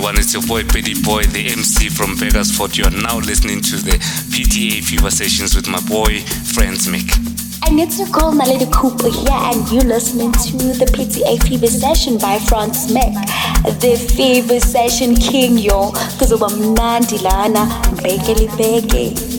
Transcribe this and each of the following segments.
everyone. It's your boy Petty Boy, the MC from Vegas Fort. You are now listening to the PTA Fever Sessions with my boy, Friends Mick. And it's Nicole Melody Cooper here, and you're listening to the PTA Fever Session by Franz Mick. The Fever Session King, yo. Because I'm Nandilana, Bekele Beke.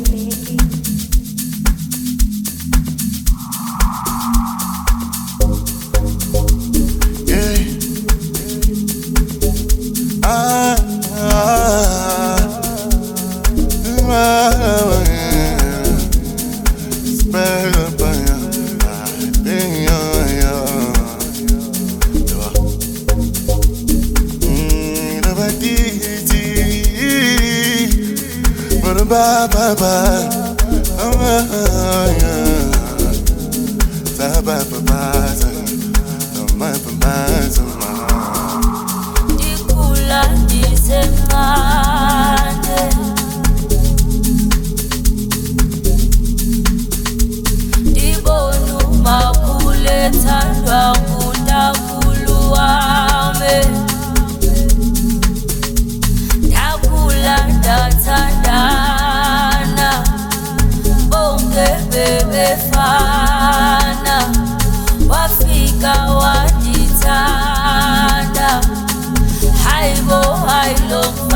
I go high, low.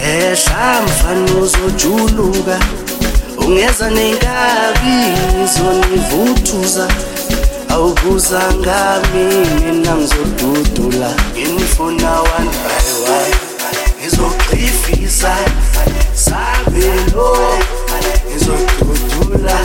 Shesha mfana uzojuluka. Ungeza nenkabi ngizonivuthuza. Awubuza ngami mina ngizodudula. Ngimfuna one by one. Ngizogxifisa sabelo ngizodudula.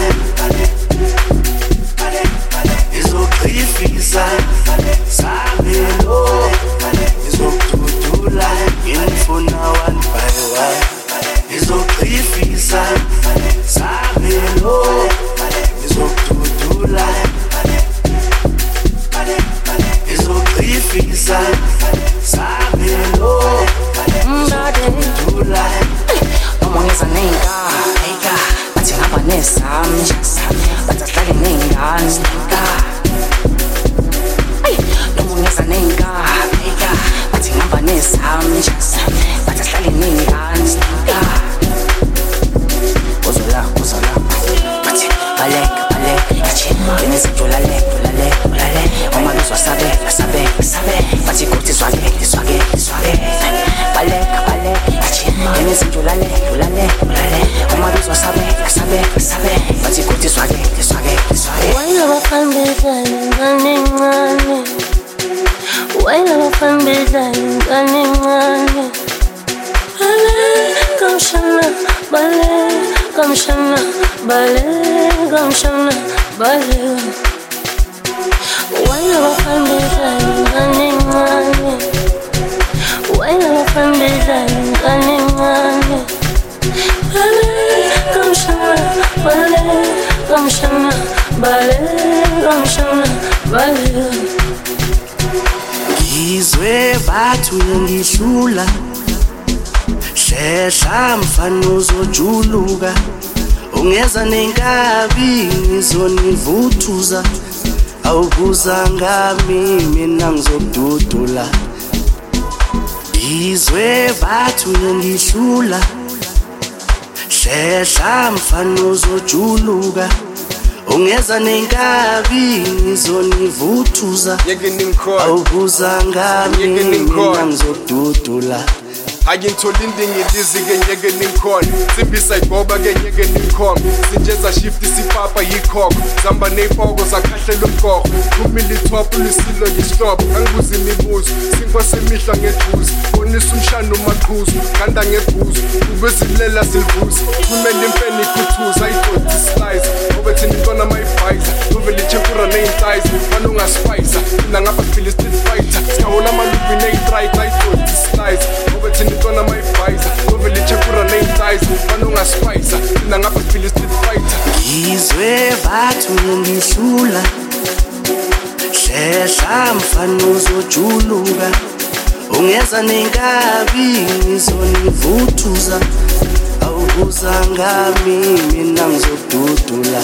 Mkimbizaji gani mwani Bale kamshana Bale kamshana Bale kamshana Bale. Wale wakimbizaji gani mwani Wale wakimbizaji gani mwani Bale kamshana Bale kamshana Bale kamshana Bale. Ngizwe bathu ngihlula shesha mfana uzojuluka. Ungeza nenkabi ngizonivuthuza. Awubuza ngami mina ngizodudula. Izwe bathu ngihlula shesha mfana uzojuluka. Ungeza nenkabi ngizonivuthuza. Ngeke ningikhona awubuza ngami Ngeke ningikhona. mina ngizodudula. ayintholi indingilizi ngenyeke ningikhona simbisa igoba ngenyeke ningikhombe sinje zashifta isipapa yikhokho. Sihamba neyipoko zakhahlelwa ugogo phumile ithopo lisilo ngesihlobo angibuza imibuzo. Sinkosemihla ngejuzi. Bonisa umshana umaqhuzu. Kanda ngebhuzu ubezilela silvuzi thumele imfeni ikhuthuza ayidodi islice ngoba thina intwana mayibhayiza novele itshekura neyintlayiza fana ungaspayisa mina ngapha phila i-street fighter. Siyahola amalubi neyitrayita ayidodi islice ngathi nditona mayifayisa uvele ichakura neyintayiza ufana ungasipayiza mina ngapha phila i-street fighter. Yizwe bathu ngihlula hlehla mfana uzojuluka. Ungeza nenkabi ngizonivuthuza. Awubuza ngami mina ngizodudula.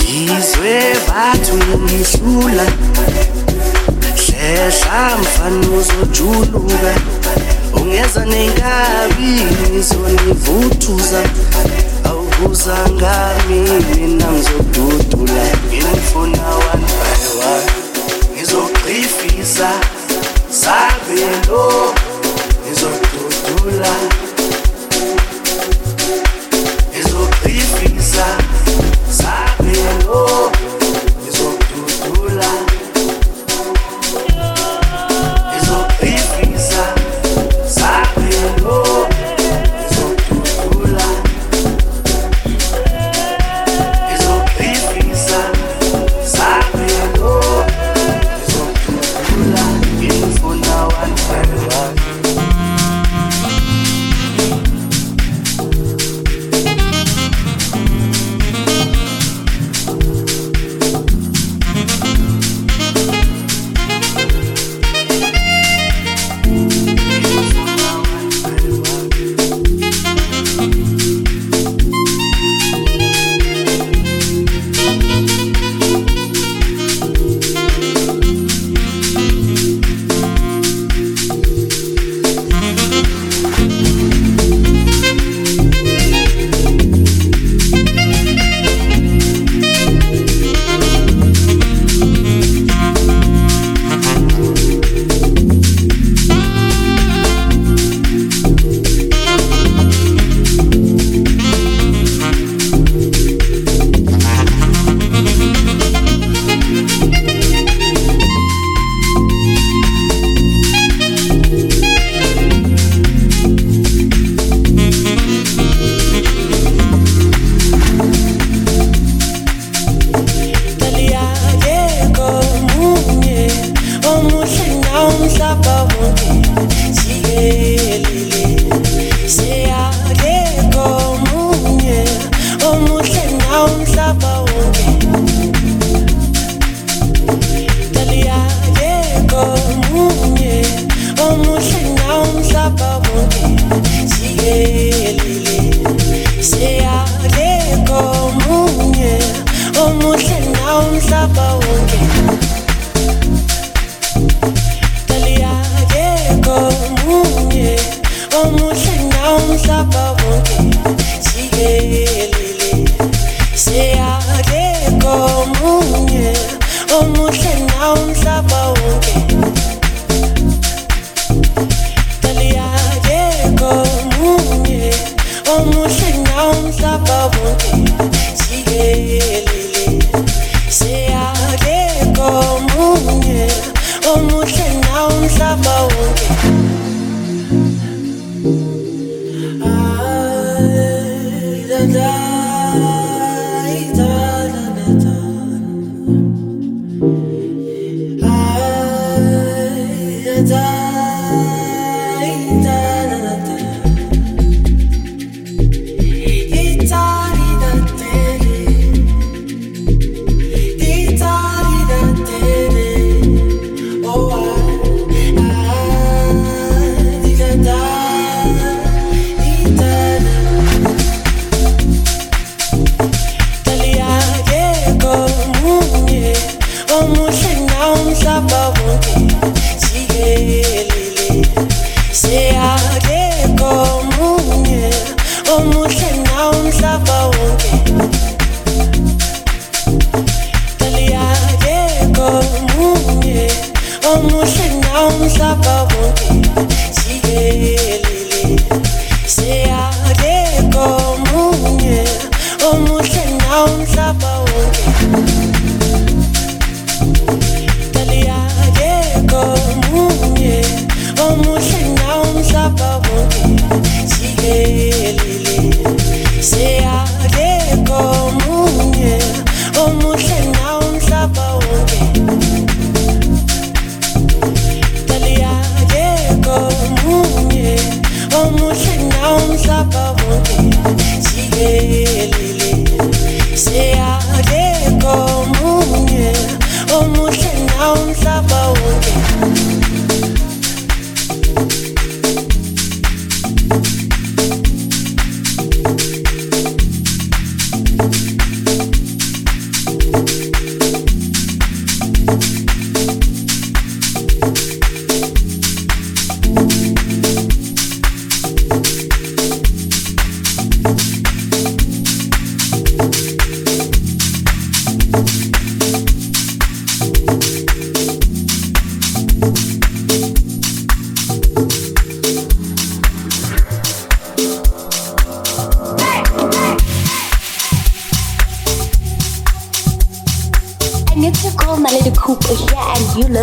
Izwe bathu ngihlula shesha mfana uzojuluka ungeza nenkabi ngizonivuthuza awubuza ngami mina ngizodudula. Ngimfuna one by one. Ngizogxifisa sabelo ngizodudula. it.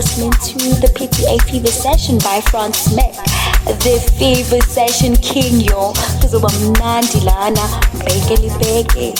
Listening to the PTA Fever Session by Franz Mac. The Fever Session King, yo. Mnandi lana, beke libeke.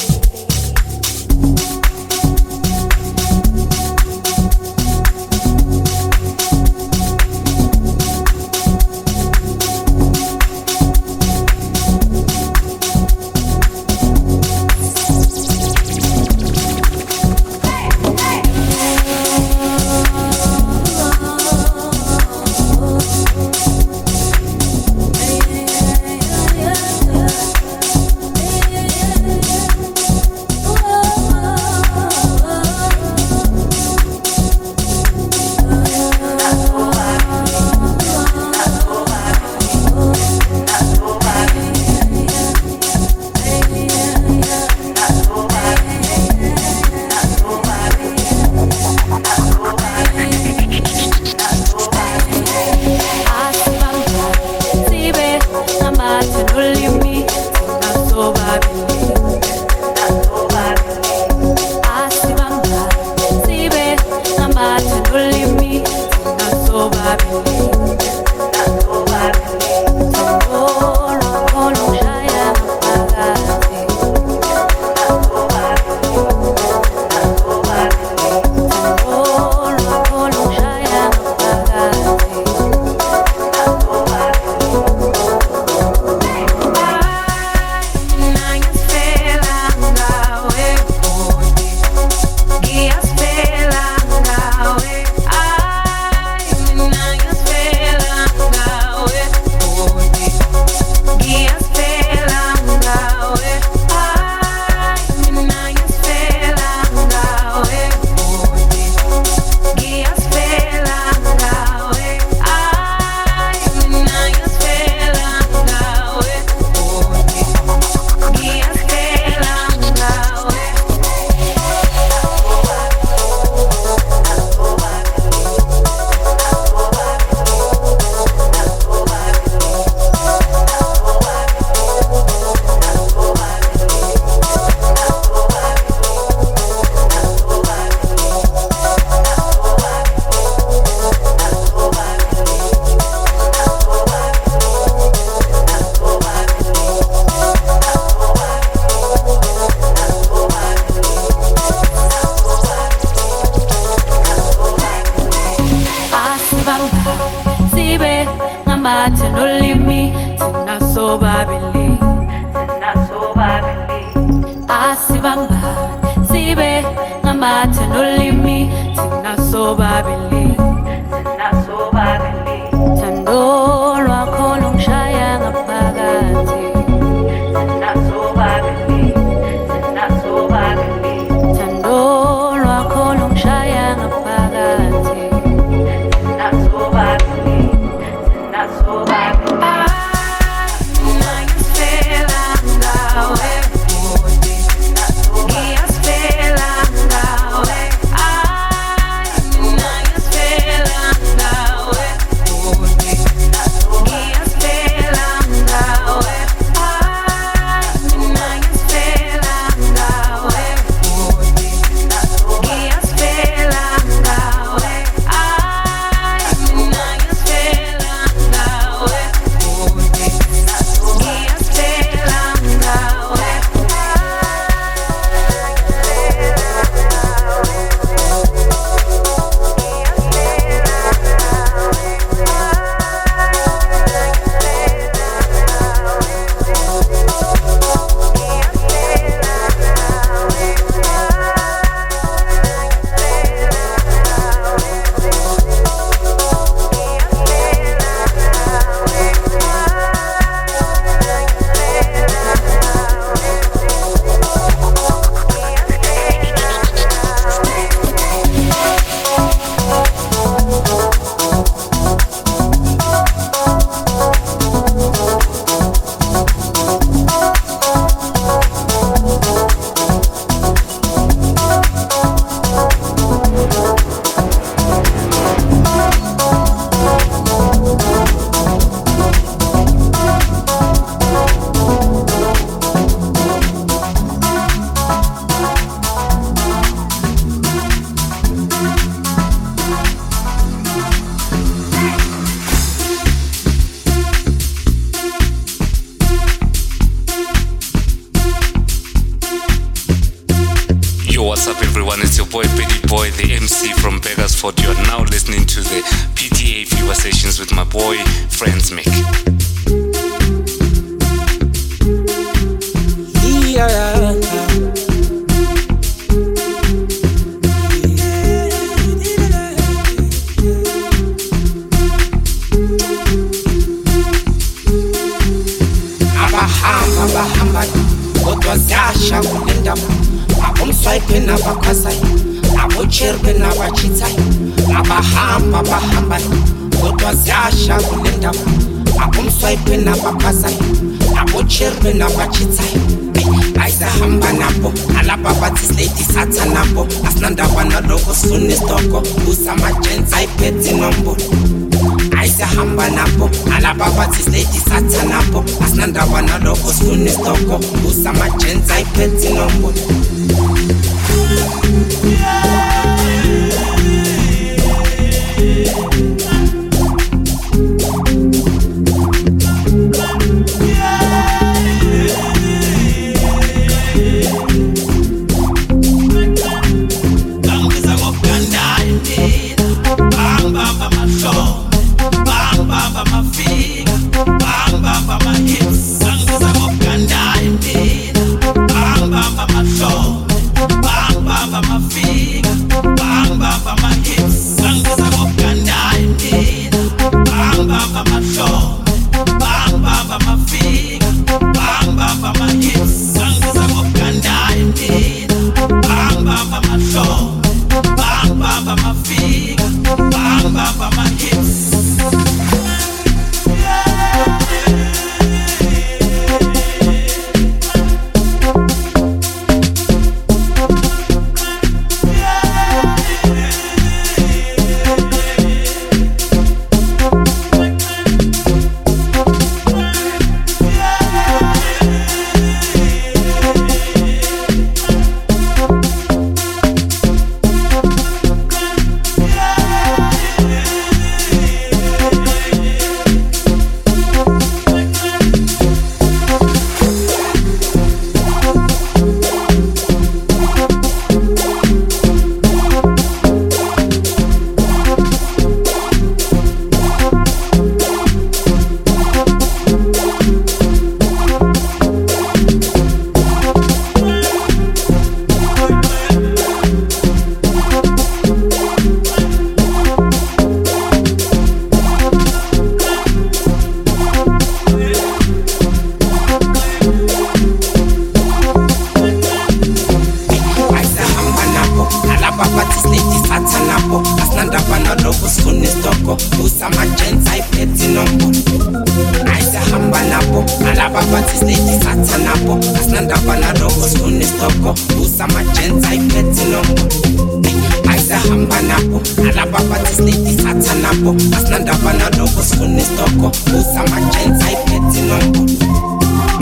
nako usinandaba naloko sikunestoko uzamajenza iphethe nombo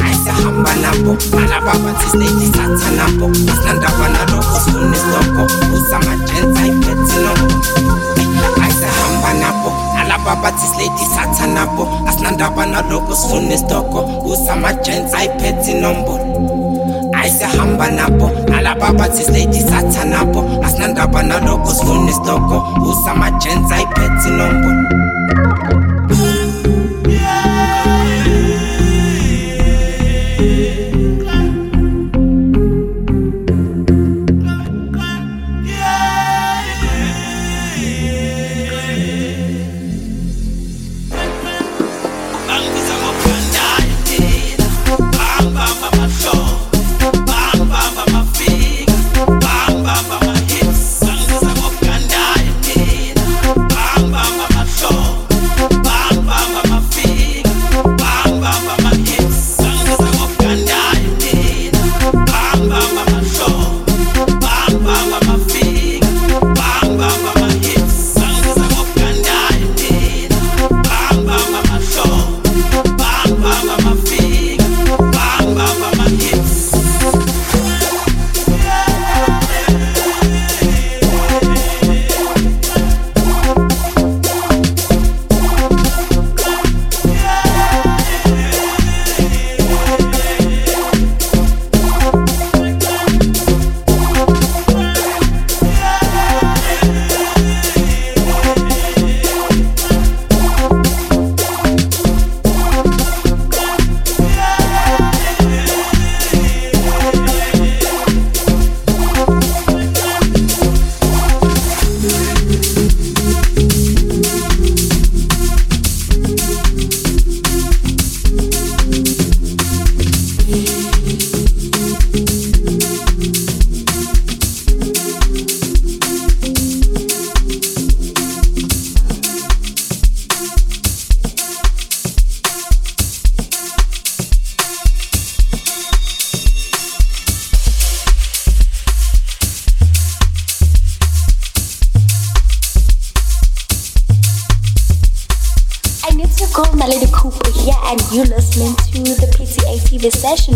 ayisahamba nabo malababathi sineyisatha nabo usinandaba naloko sikunestoko uzamajenza iphethe nombo ayisahamba nabo alababathi sineyisatha nabo asinandaba naloko sikunestoko uzamajenza iphethe nombolo esihamba nabo nalaba bazisledi satha nabo asinandaba nalokho sifune isitoko usamajensi ayiphethe inombo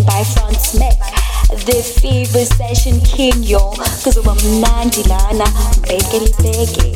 by Frank Smith The Fever Session Kinyo kuzoma mnandi lana mbekeli bheke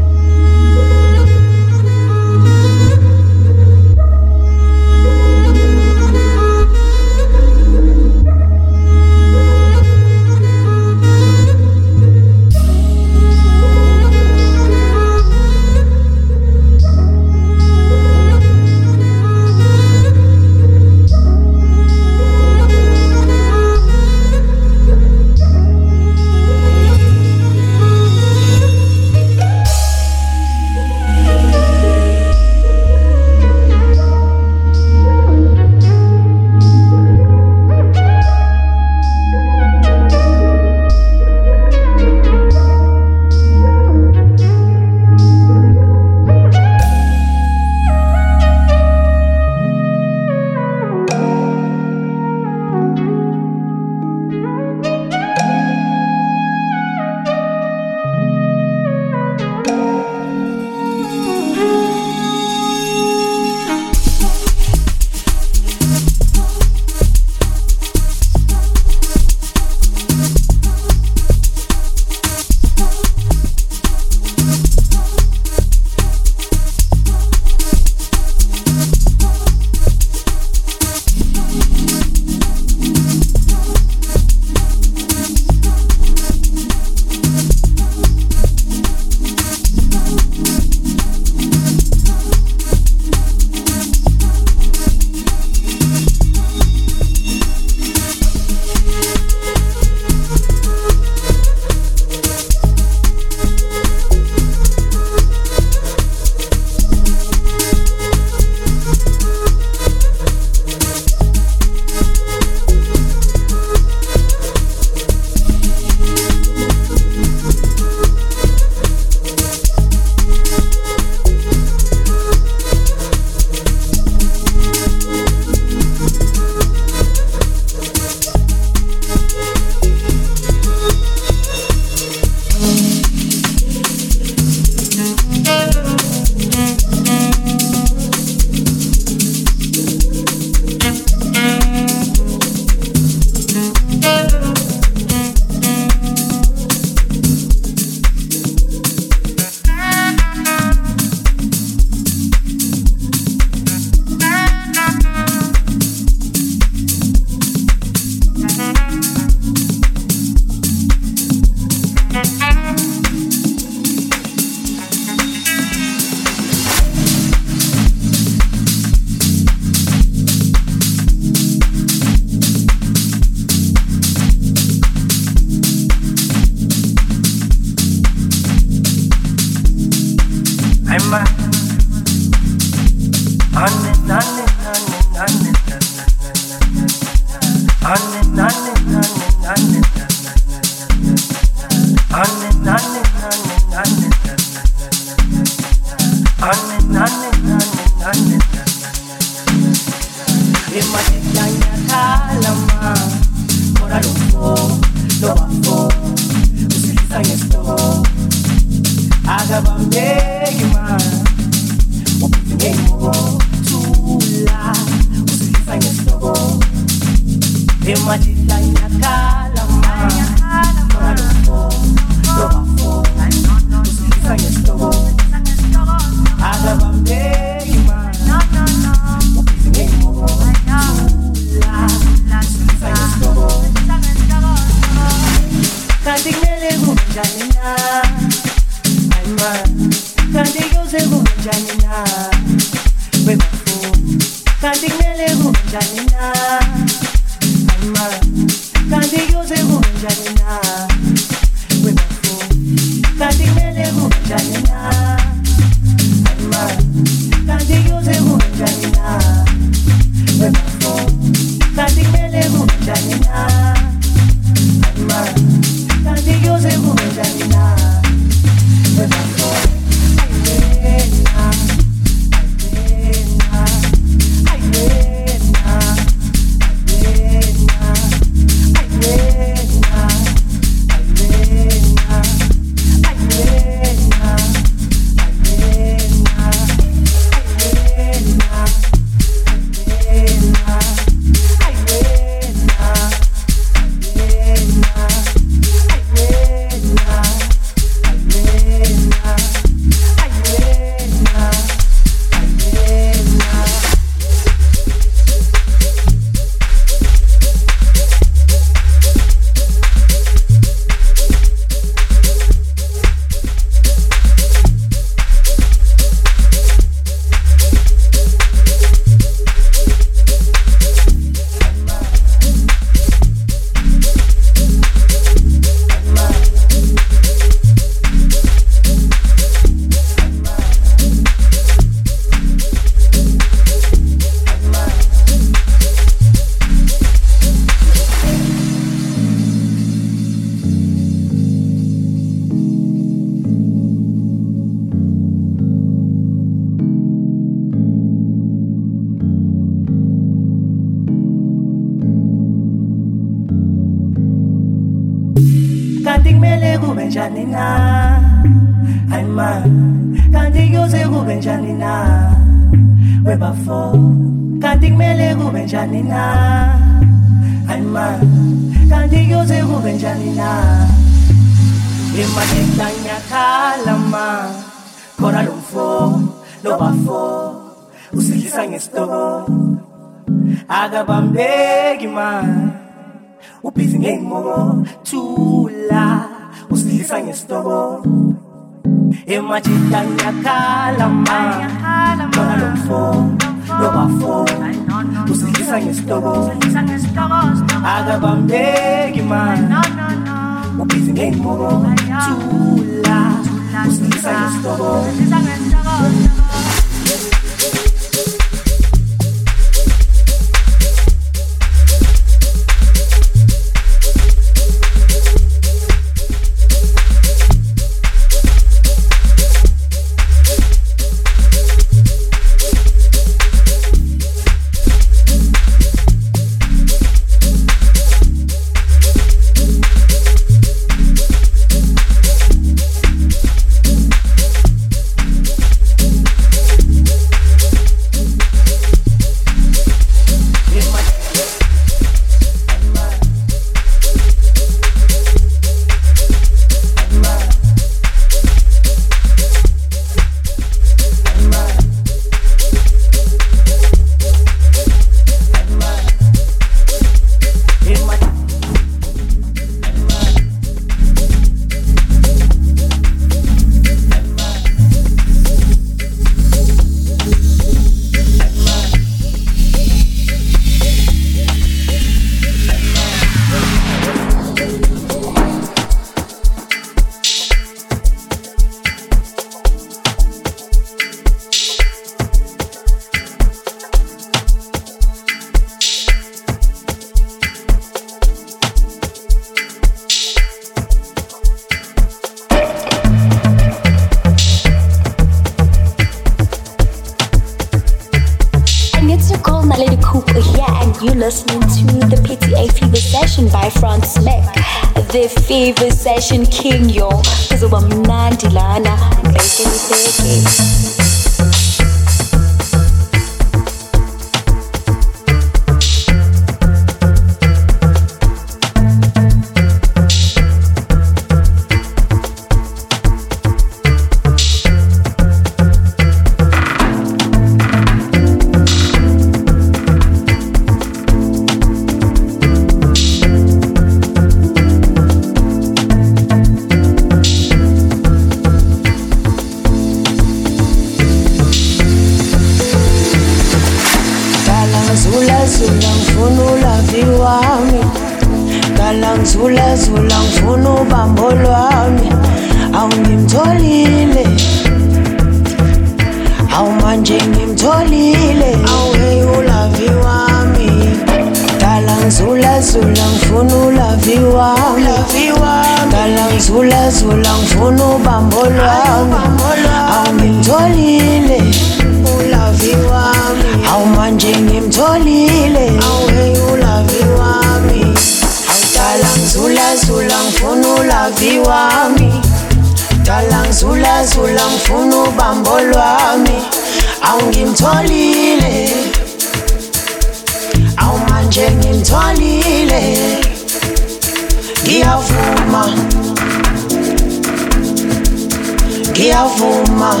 Ngiyavuma.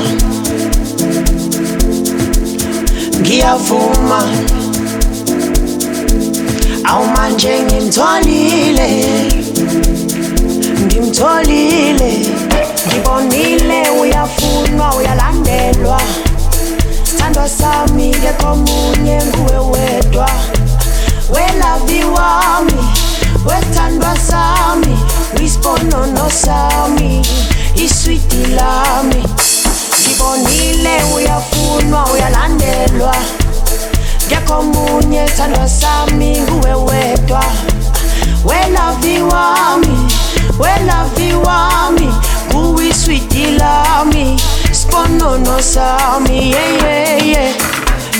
Ngiyavuma. Awu manje ngimtholile. Ngimtholile. Ngibonile uyafunwa uyalandelwa. Sithandwa sami kekho munye nguwe wedwa. Welavi wami wethandwa sami. Uyisiponono sami iswiti lami. Ngibonile uyafunwa uyalandelwa. Ngekho munye sithandwa sami nguwe wedwa. Welavi wami welavi wami nguwe lami. Sponono sami yeyeye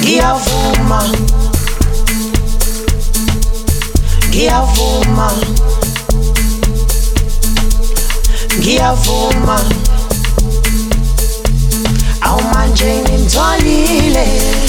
ngiyavuma. Ngiyavuma. Ngiyavuma Au mangiare in tuo lile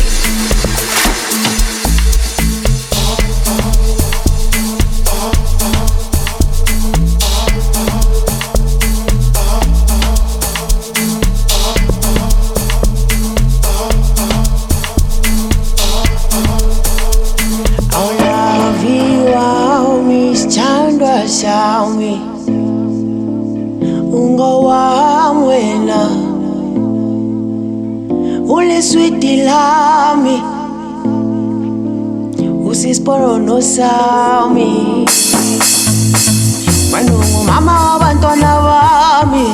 besar mi Wenungu mama wabantwana wami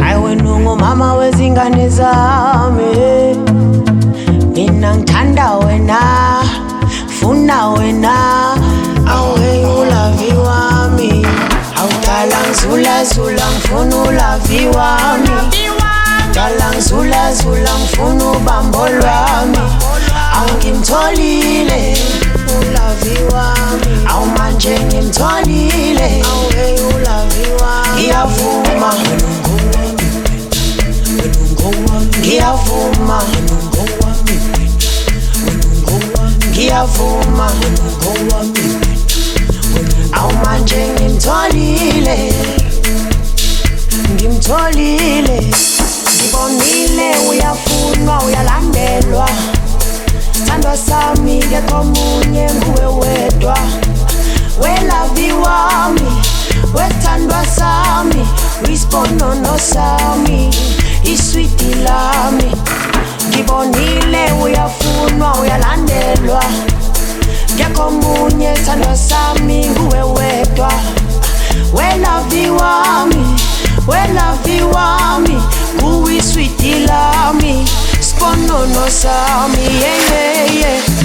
Hayi wenungu mama wezingane zami Mina ngithanda wena funa wena awe ulavi wami Awudala ngizulazula ngifuna ulavi wami Dala ngizulazula ngifuna ubambo lwami Awungimtholile ulavi wami awu manje ngimtholile awuhe ulavi wami ngiyavuma. Ngiyavuma. Ngiyavuma. Awu manje ngimtholile ngimtholile ngibonile uyafunwa uyalandelwa. kandwasamige komunye nguwe wedwa. Welaviwa mi wethandwa sami wisponono sami iswiti lami. Ngibonile uyafunwa uyalandelwa. Ngekomunye thandwa sami nguwe wedwa. Welaviwa mi welaviwa mi kuwiswiti lami? poniéndonos a mí. Eh, eh.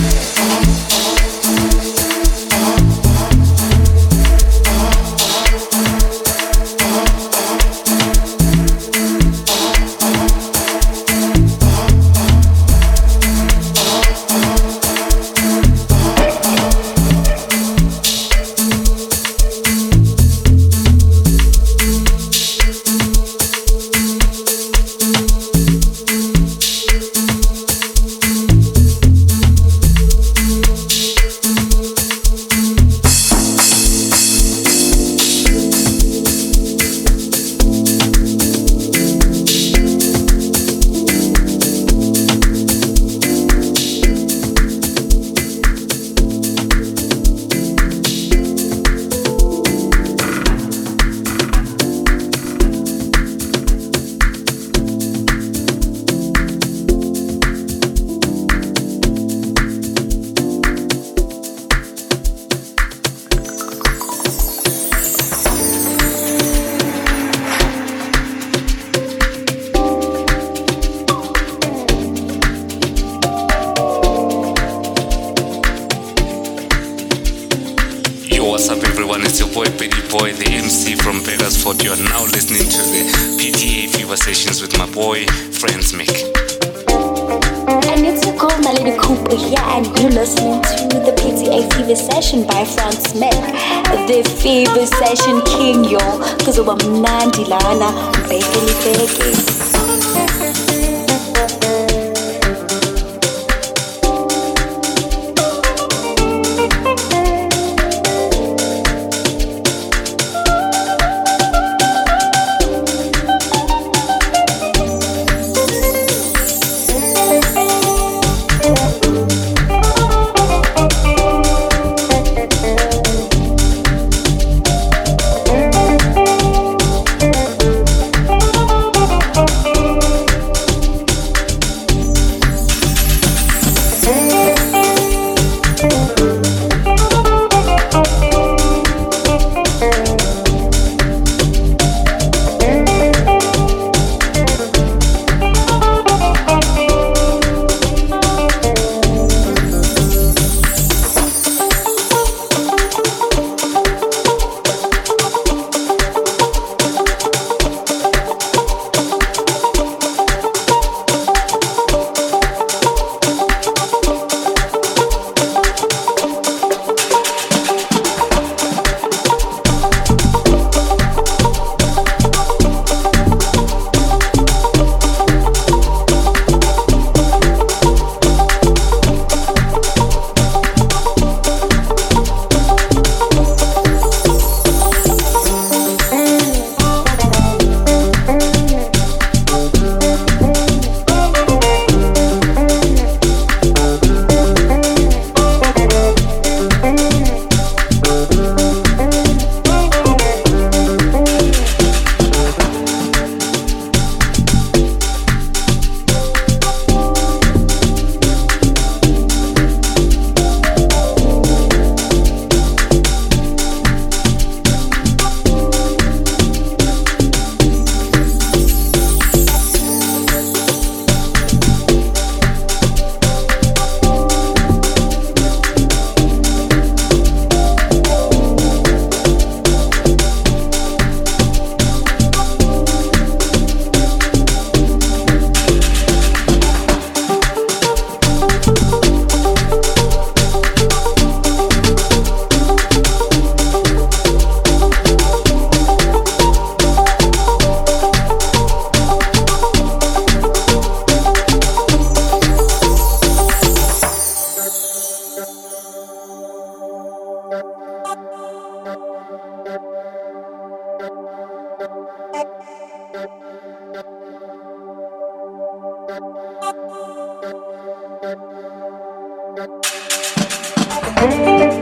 Thank you.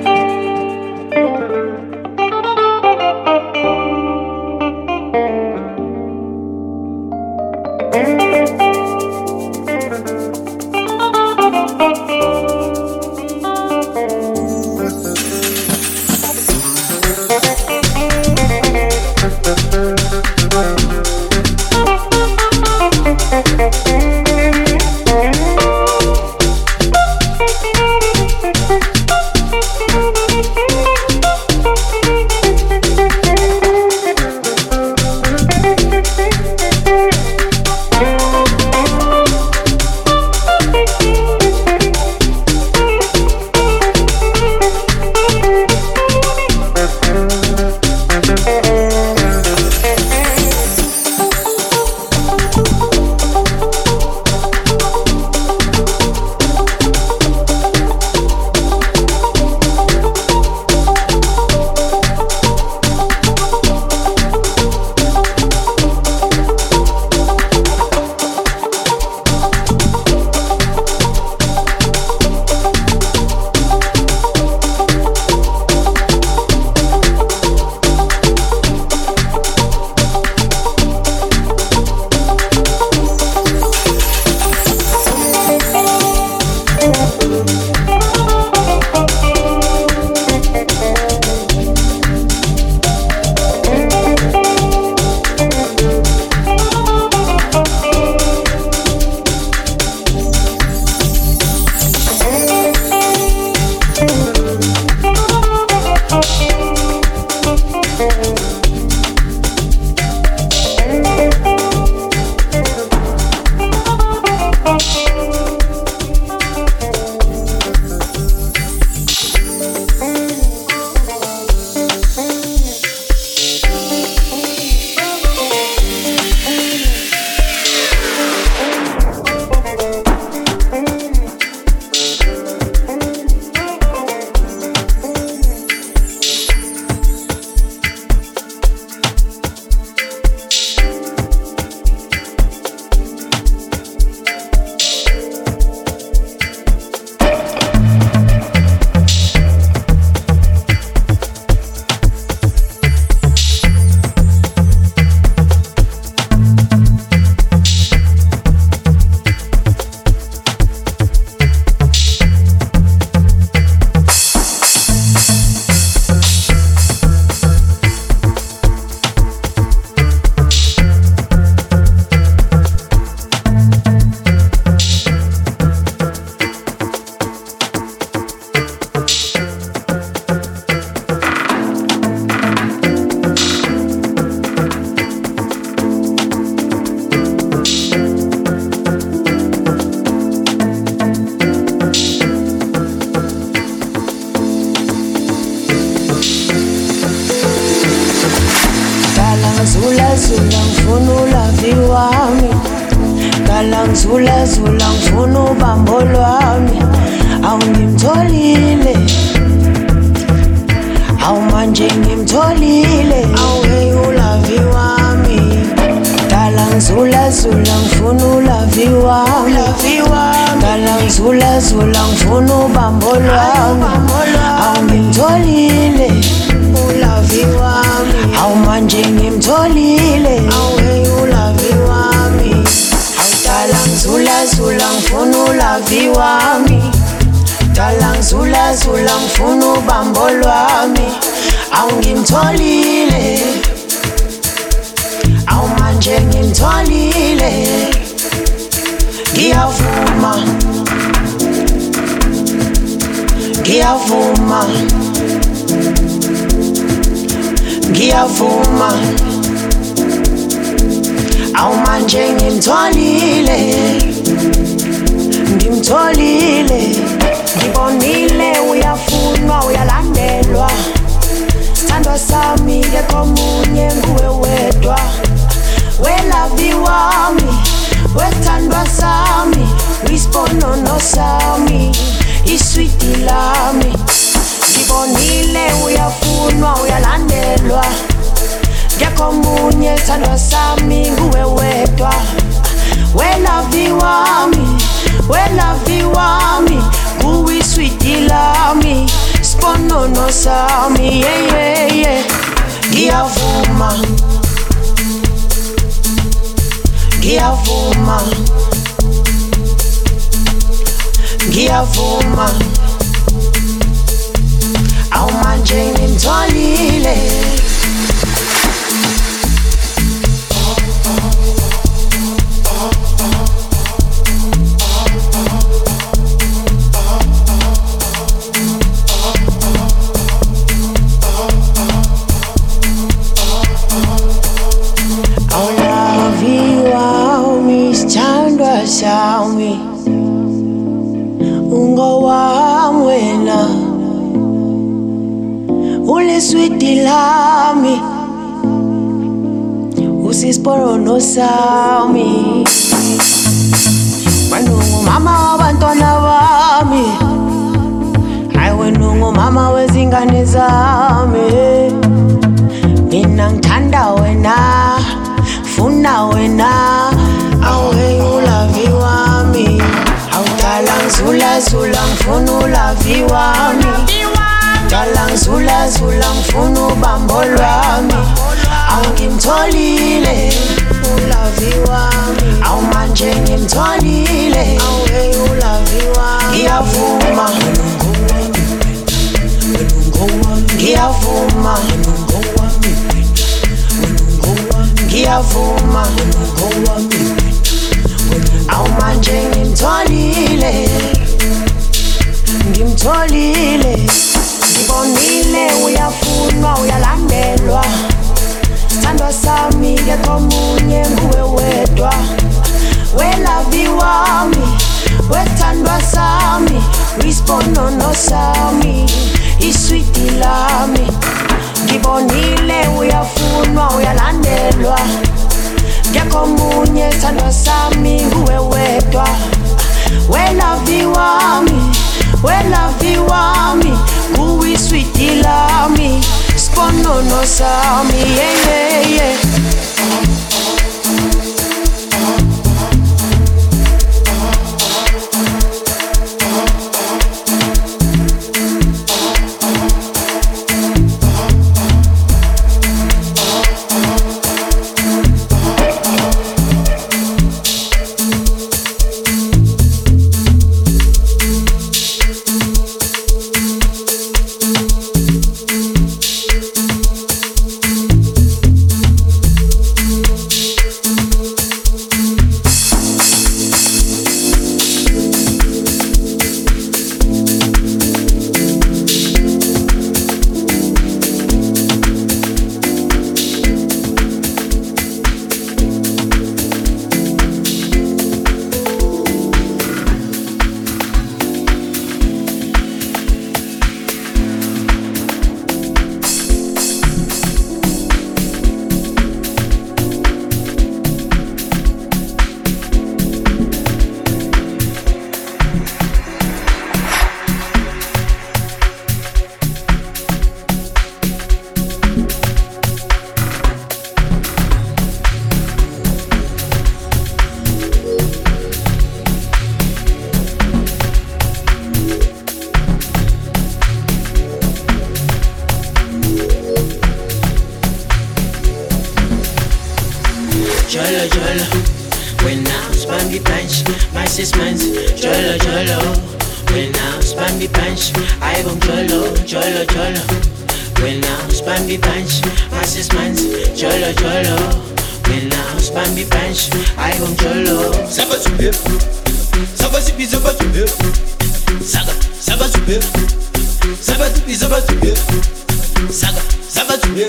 Ngiyavuma. Awu manje ngimtholile ngimtholile. Ngibonile uyafunwa uyalandelwa. Sithandwa sami kekho munye nguwe wedwa. Welavi wami wethandwa sami uyisiponono sami iswiti lami. uyibonile uyafunwa uyalandelwa. Ngekomunye sandwa sami nguwe wedwa welavi wami welavi sponono sami yeyeye ngiyavuma. Ngiyavuma. Ngiyavuma. yeah. au manjeni mtwalile desboronosaumi Wenungu mama wabantwana bami Hayi wenungu mama wezingane zami Mina ngithanda wena funa wena awuheyi ulavi wami Awudala ngizulazula ngifuna ulavi wami Dala ngizulazula ngifuna ubambo lwami awungimtholile ulavi wami awu manje ngimtholile. Awuhe ulavi wami ngiyavuma. Ngiyavuma. Ngiyavuma. Awu manje ngimtholile. Ngimtholile. Ngibonile uyafunwa uyalandelwa wami getwa munyengu wewedwa welaviwa wethandwa sami. Risponono sami. Iswiti lami. Ngibonile uyafunwa uyalandelwa. Ngekomunye thandwa sami nguwe wedwa. Welaviwami welaviwami kuwiswiti lami? ponernos a mí, yeah, yeah. cholo cholo. When I span the punch, passes man, cholo cholo. When I span the punch, I am cholo. Ça va super, ça va super, ça va super. Ça va, ça va super, ça va super, ça va super. Ça va, ça va super,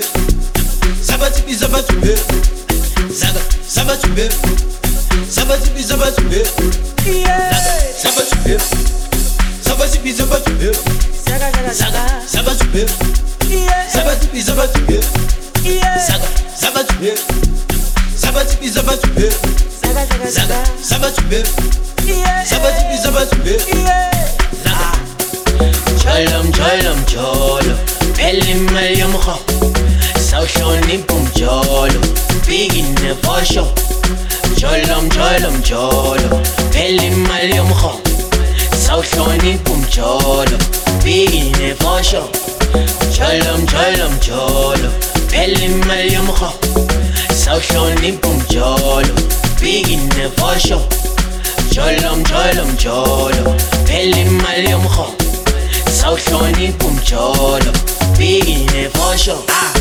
ça va Saga, ça va super. Ça va, ça Sabasupi, sabasupi, saga, saga, sabasupi, sabasupi, sabasupi, saga, sabasupi, sabasupi, sabasupi, saga, sabasupi, sabasupi, sabasupi, saga. Çalım çalım çalım, elim elim ha. Savşoni bum çalım, bigin ne faşo. Çalım çalım çalım, elim elim ha. Sawuhlonipha umjolo, big in the bosho. Jolom jolom jolo, pele imali yomrho. Sawuhlonipha umjolo, big in the bosho. Jolom jolom jolo, pele imali yomrho. Sawuhlonipha umjolo, big in the bosho. Ah,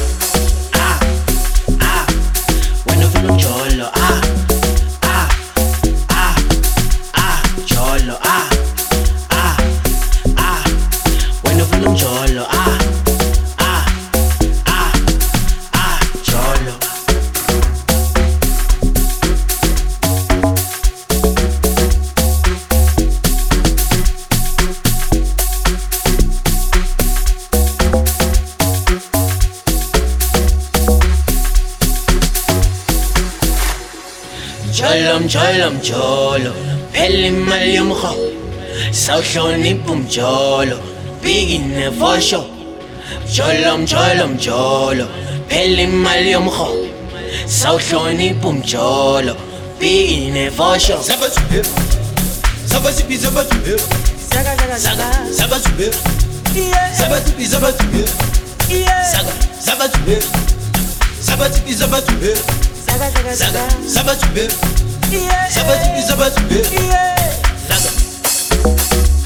ah, ah. Wena ufuna umjolo, ah, ah, Cholom, cholom, cholo, pelim malyumho, saushonipum cholo, bigin nefosho. Cholom, cholom, cholo, pelim malyumho, saushonipum cholo, bigin nefosho. Zaba zubir, zaba zubi zaba zubir, zaga zaga zaga, zaba zubir, zaba zubi zaba zubir, zaga zaba zubir, zaba zubi zaba zubir. Zaga, zaga, zaga. Ça va, tu peux. Yeah. Ça va, tu peux, ça va, tu peux. Yeah. Zaga.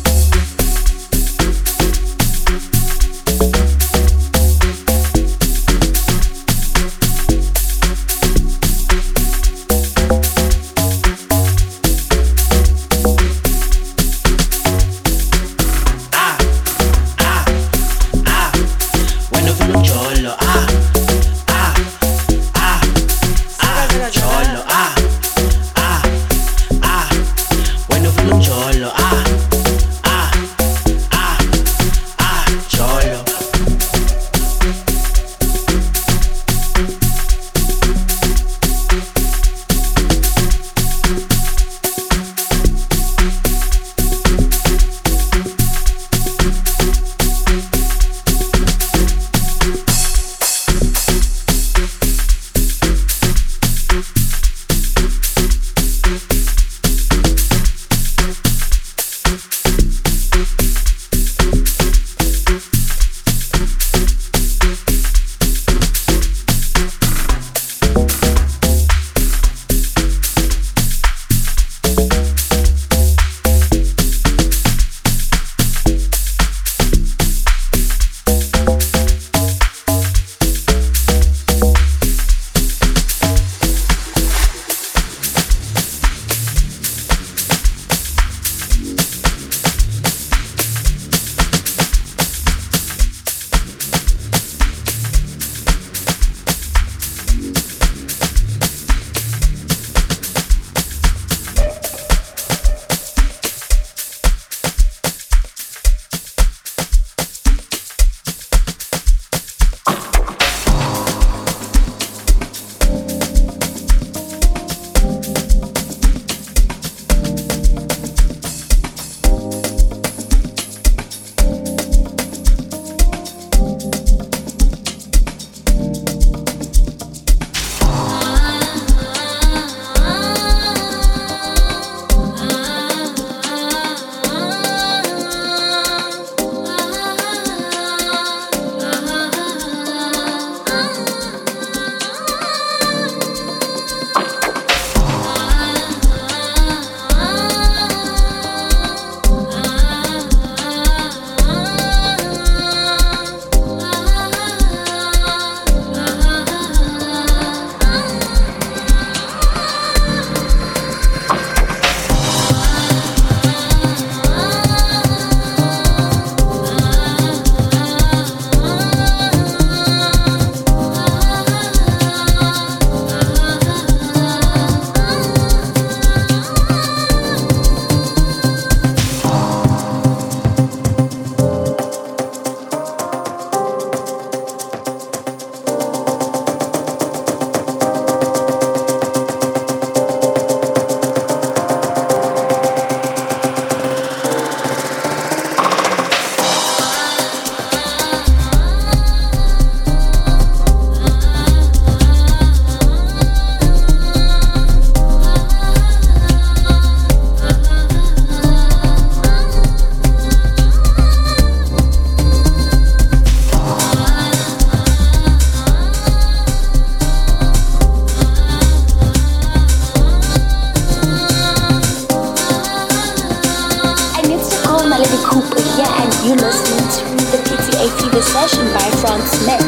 You listening to the PTA Fever Session by Frank Smith.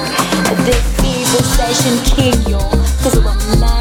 The Fever Session King, y'all. Cause we're not.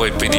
Boy Pinto.